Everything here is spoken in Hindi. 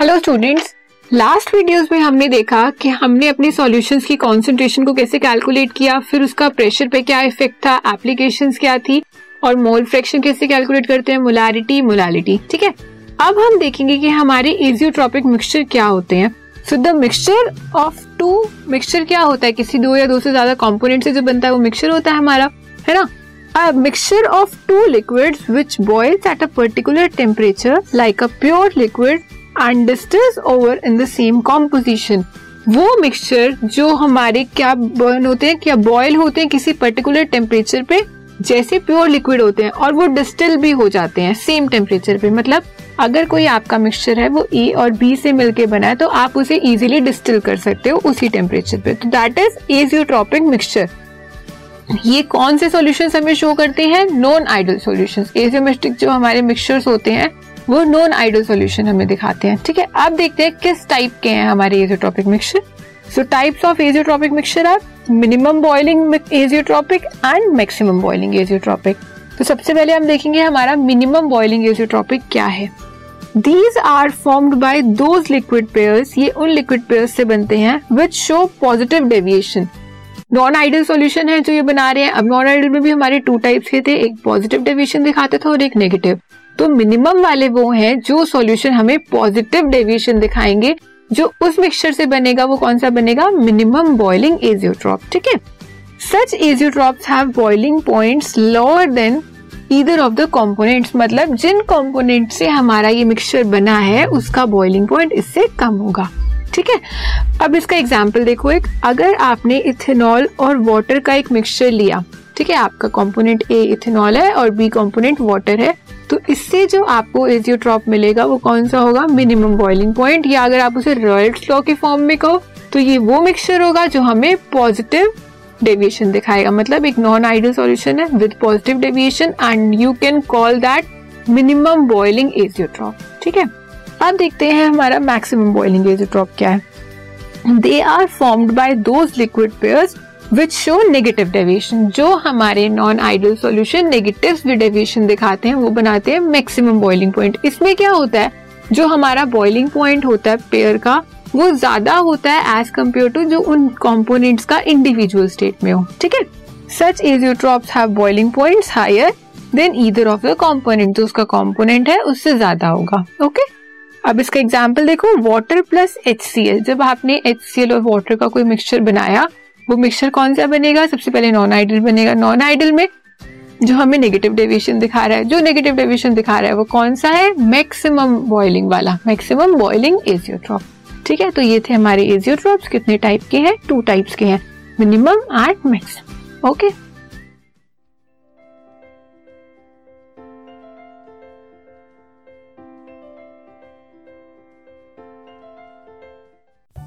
हेलो स्टूडेंट्स लास्ट वीडियोस में हमने देखा कि हमने अपने सॉल्यूशंस की कंसंट्रेशन को कैसे कैलकुलेट किया, फिर उसका प्रेशर पे क्या इफ़ेक्ट था एप्लीकेशंस क्या थी, और मोल फ्रैक्शन कैसे कैलकुलेट करते हैं मोलारिटी मोलालिटी ठीक है? अब हम देखेंगे कि हमारे इजियोट्रॉपिक मिक्सचर क्या होते हैं। So the mixture of two mixture क्या होता है? किसी दो या दो से ज़्यादा कंपोनेंट से जो बनता है, वो मिक्सचर होता है हमारा, है ना? Mixture of two liquids which boils at a particular temperature, like a pure liquid and distills over in the same composition. वो मिक्सचर जो हमारे क्या बर्न होते हैं, क्या बॉयल होते हैं किसी पर्टिकुलर टेम्परेचर पे, जैसे प्योर लिक्विड होते हैं और वो डिस्टिल भी हो जाते हैं सेम टेम्परेचर पे। मतलब अगर कोई आपका मिक्सचर है, वो ए और बी से मिलके बना है तो आप उसे इजीली डिस्टिल कर सकते हो उसी टेम्परेचर पे। तो दैट इज़ एजियोट्रॉपिक मिक्सचर ये कौन से सॉल्यूशंस हमें शो करते हैं? नॉन आइडल सॉल्यूशंस एजियोमेट्रिक जो हमारे मिक्सचर्स होते हैं वो नॉन आइडल सॉल्यूशन हमें दिखाते हैं। ठीक है अब देखते हैं किस टाइप के हैं हमारे azeotropic mixture so types of azeotropic mixture are minimum boiling azeotropic and maximum boiling azeotropic तो सबसे पहले हम देखेंगे हमारा मिनिमम बॉइलिंग एजियोट्रॉपिक क्या है। These are formed by those liquid pairs ये उन लिक्विड पेयर्स से बनते हैं which show positive deviation non ideal solution है जो ये बना रहे हैं। अब नॉन आइडल में भी हमारे टू टाइप्स के थे, एक पॉजिटिव डेविएशन दिखाते थे और एक नेगेटिव तो मिनिमम वाले वो हैं जो सॉल्यूशन हमें पॉजिटिव डेविएशन दिखाएँगे, जो उस मिक्सचर से बनेगा, वो कौन सा बनेगा? मिनिमम बॉइलिंग एजियोट्रॉप ठीक है? Such azeotropes have boiling points lower than either of the components मतलब जिन कॉम्पोनेंट से हमारा ये मिक्सचर बना है, उसका बॉइलिंग पॉइंट इससे कम होगा, ठीक है? अब इसका एग्ज़ाम्पल देखो एक। अगर आपने इथेनॉल और वाटर का एक मिक्सचर लिया, ठीक है? आपका कंपोनेंट ए इथेनॉल है और बी कंपोनेंट वाटर है तो इससे जो आपको एजियोट्रॉप मिलेगा, वो कौन सा होगा? मिनिमम बॉइलिंग पॉइंट या अगर आप उसे रॉयल्ट लॉ के फॉर्म में कहो तो ये वो मिक्सचर होगा जो हमें पॉजिटिव डेविएशन दिखाएगा। मतलब एक नॉन आइडियल सॉल्यूशन है with positive deviation and you can call that minimum boiling azeotrope ठीक है? अब देखते हैं हमारा मैक्सिमम बॉइलिंग एजियोट्रॉप क्या है। They are formed by those liquid pairs which show negative deviation जो हमारे non ideal solution negative deviation दिखाते हैं, वो बनाते हैं मैक्सिमम बॉइलिंग पॉइंट इसमें क्या होता है? जो हमारा बॉइलिंग पॉइंट होता है पेयर का, वो ज़्यादा होता है एज कंपेयर टू जो उन कॉम्पोनेंट्स का इंडिविजुअल स्टेट में हो। ठीक है? Such azeotropes have boiling points higher than either of the component जो उसका कॉम्पोनेंट है, उससे ज़्यादा होगा। Okay okay? अब इसका एग्ज़ाम्पल देखो वाटर प्लस एच जब आपने एच और वाटर का कोई मिक्सचर बनाया वो मिक्सचर कौन सा बनेगा? सबसे पहले नॉन आइडल बनेगा। नॉन आइडल में जो हमें नेगेटिव डेविएशन दिखा रहा है, जो नेगेटिव डेविएशन दिखा रहा है, वो कौन सा है? मैक्सिमम बॉइलिंग वाला। मैक्सिमम बॉइलिंग एजियोट्रॉप ठीक है? तो ये थे हमारे एजियोट्रॉप्स कितने टाइप के हैं? टू टाइप्स के हैं। Minimum and maximum okay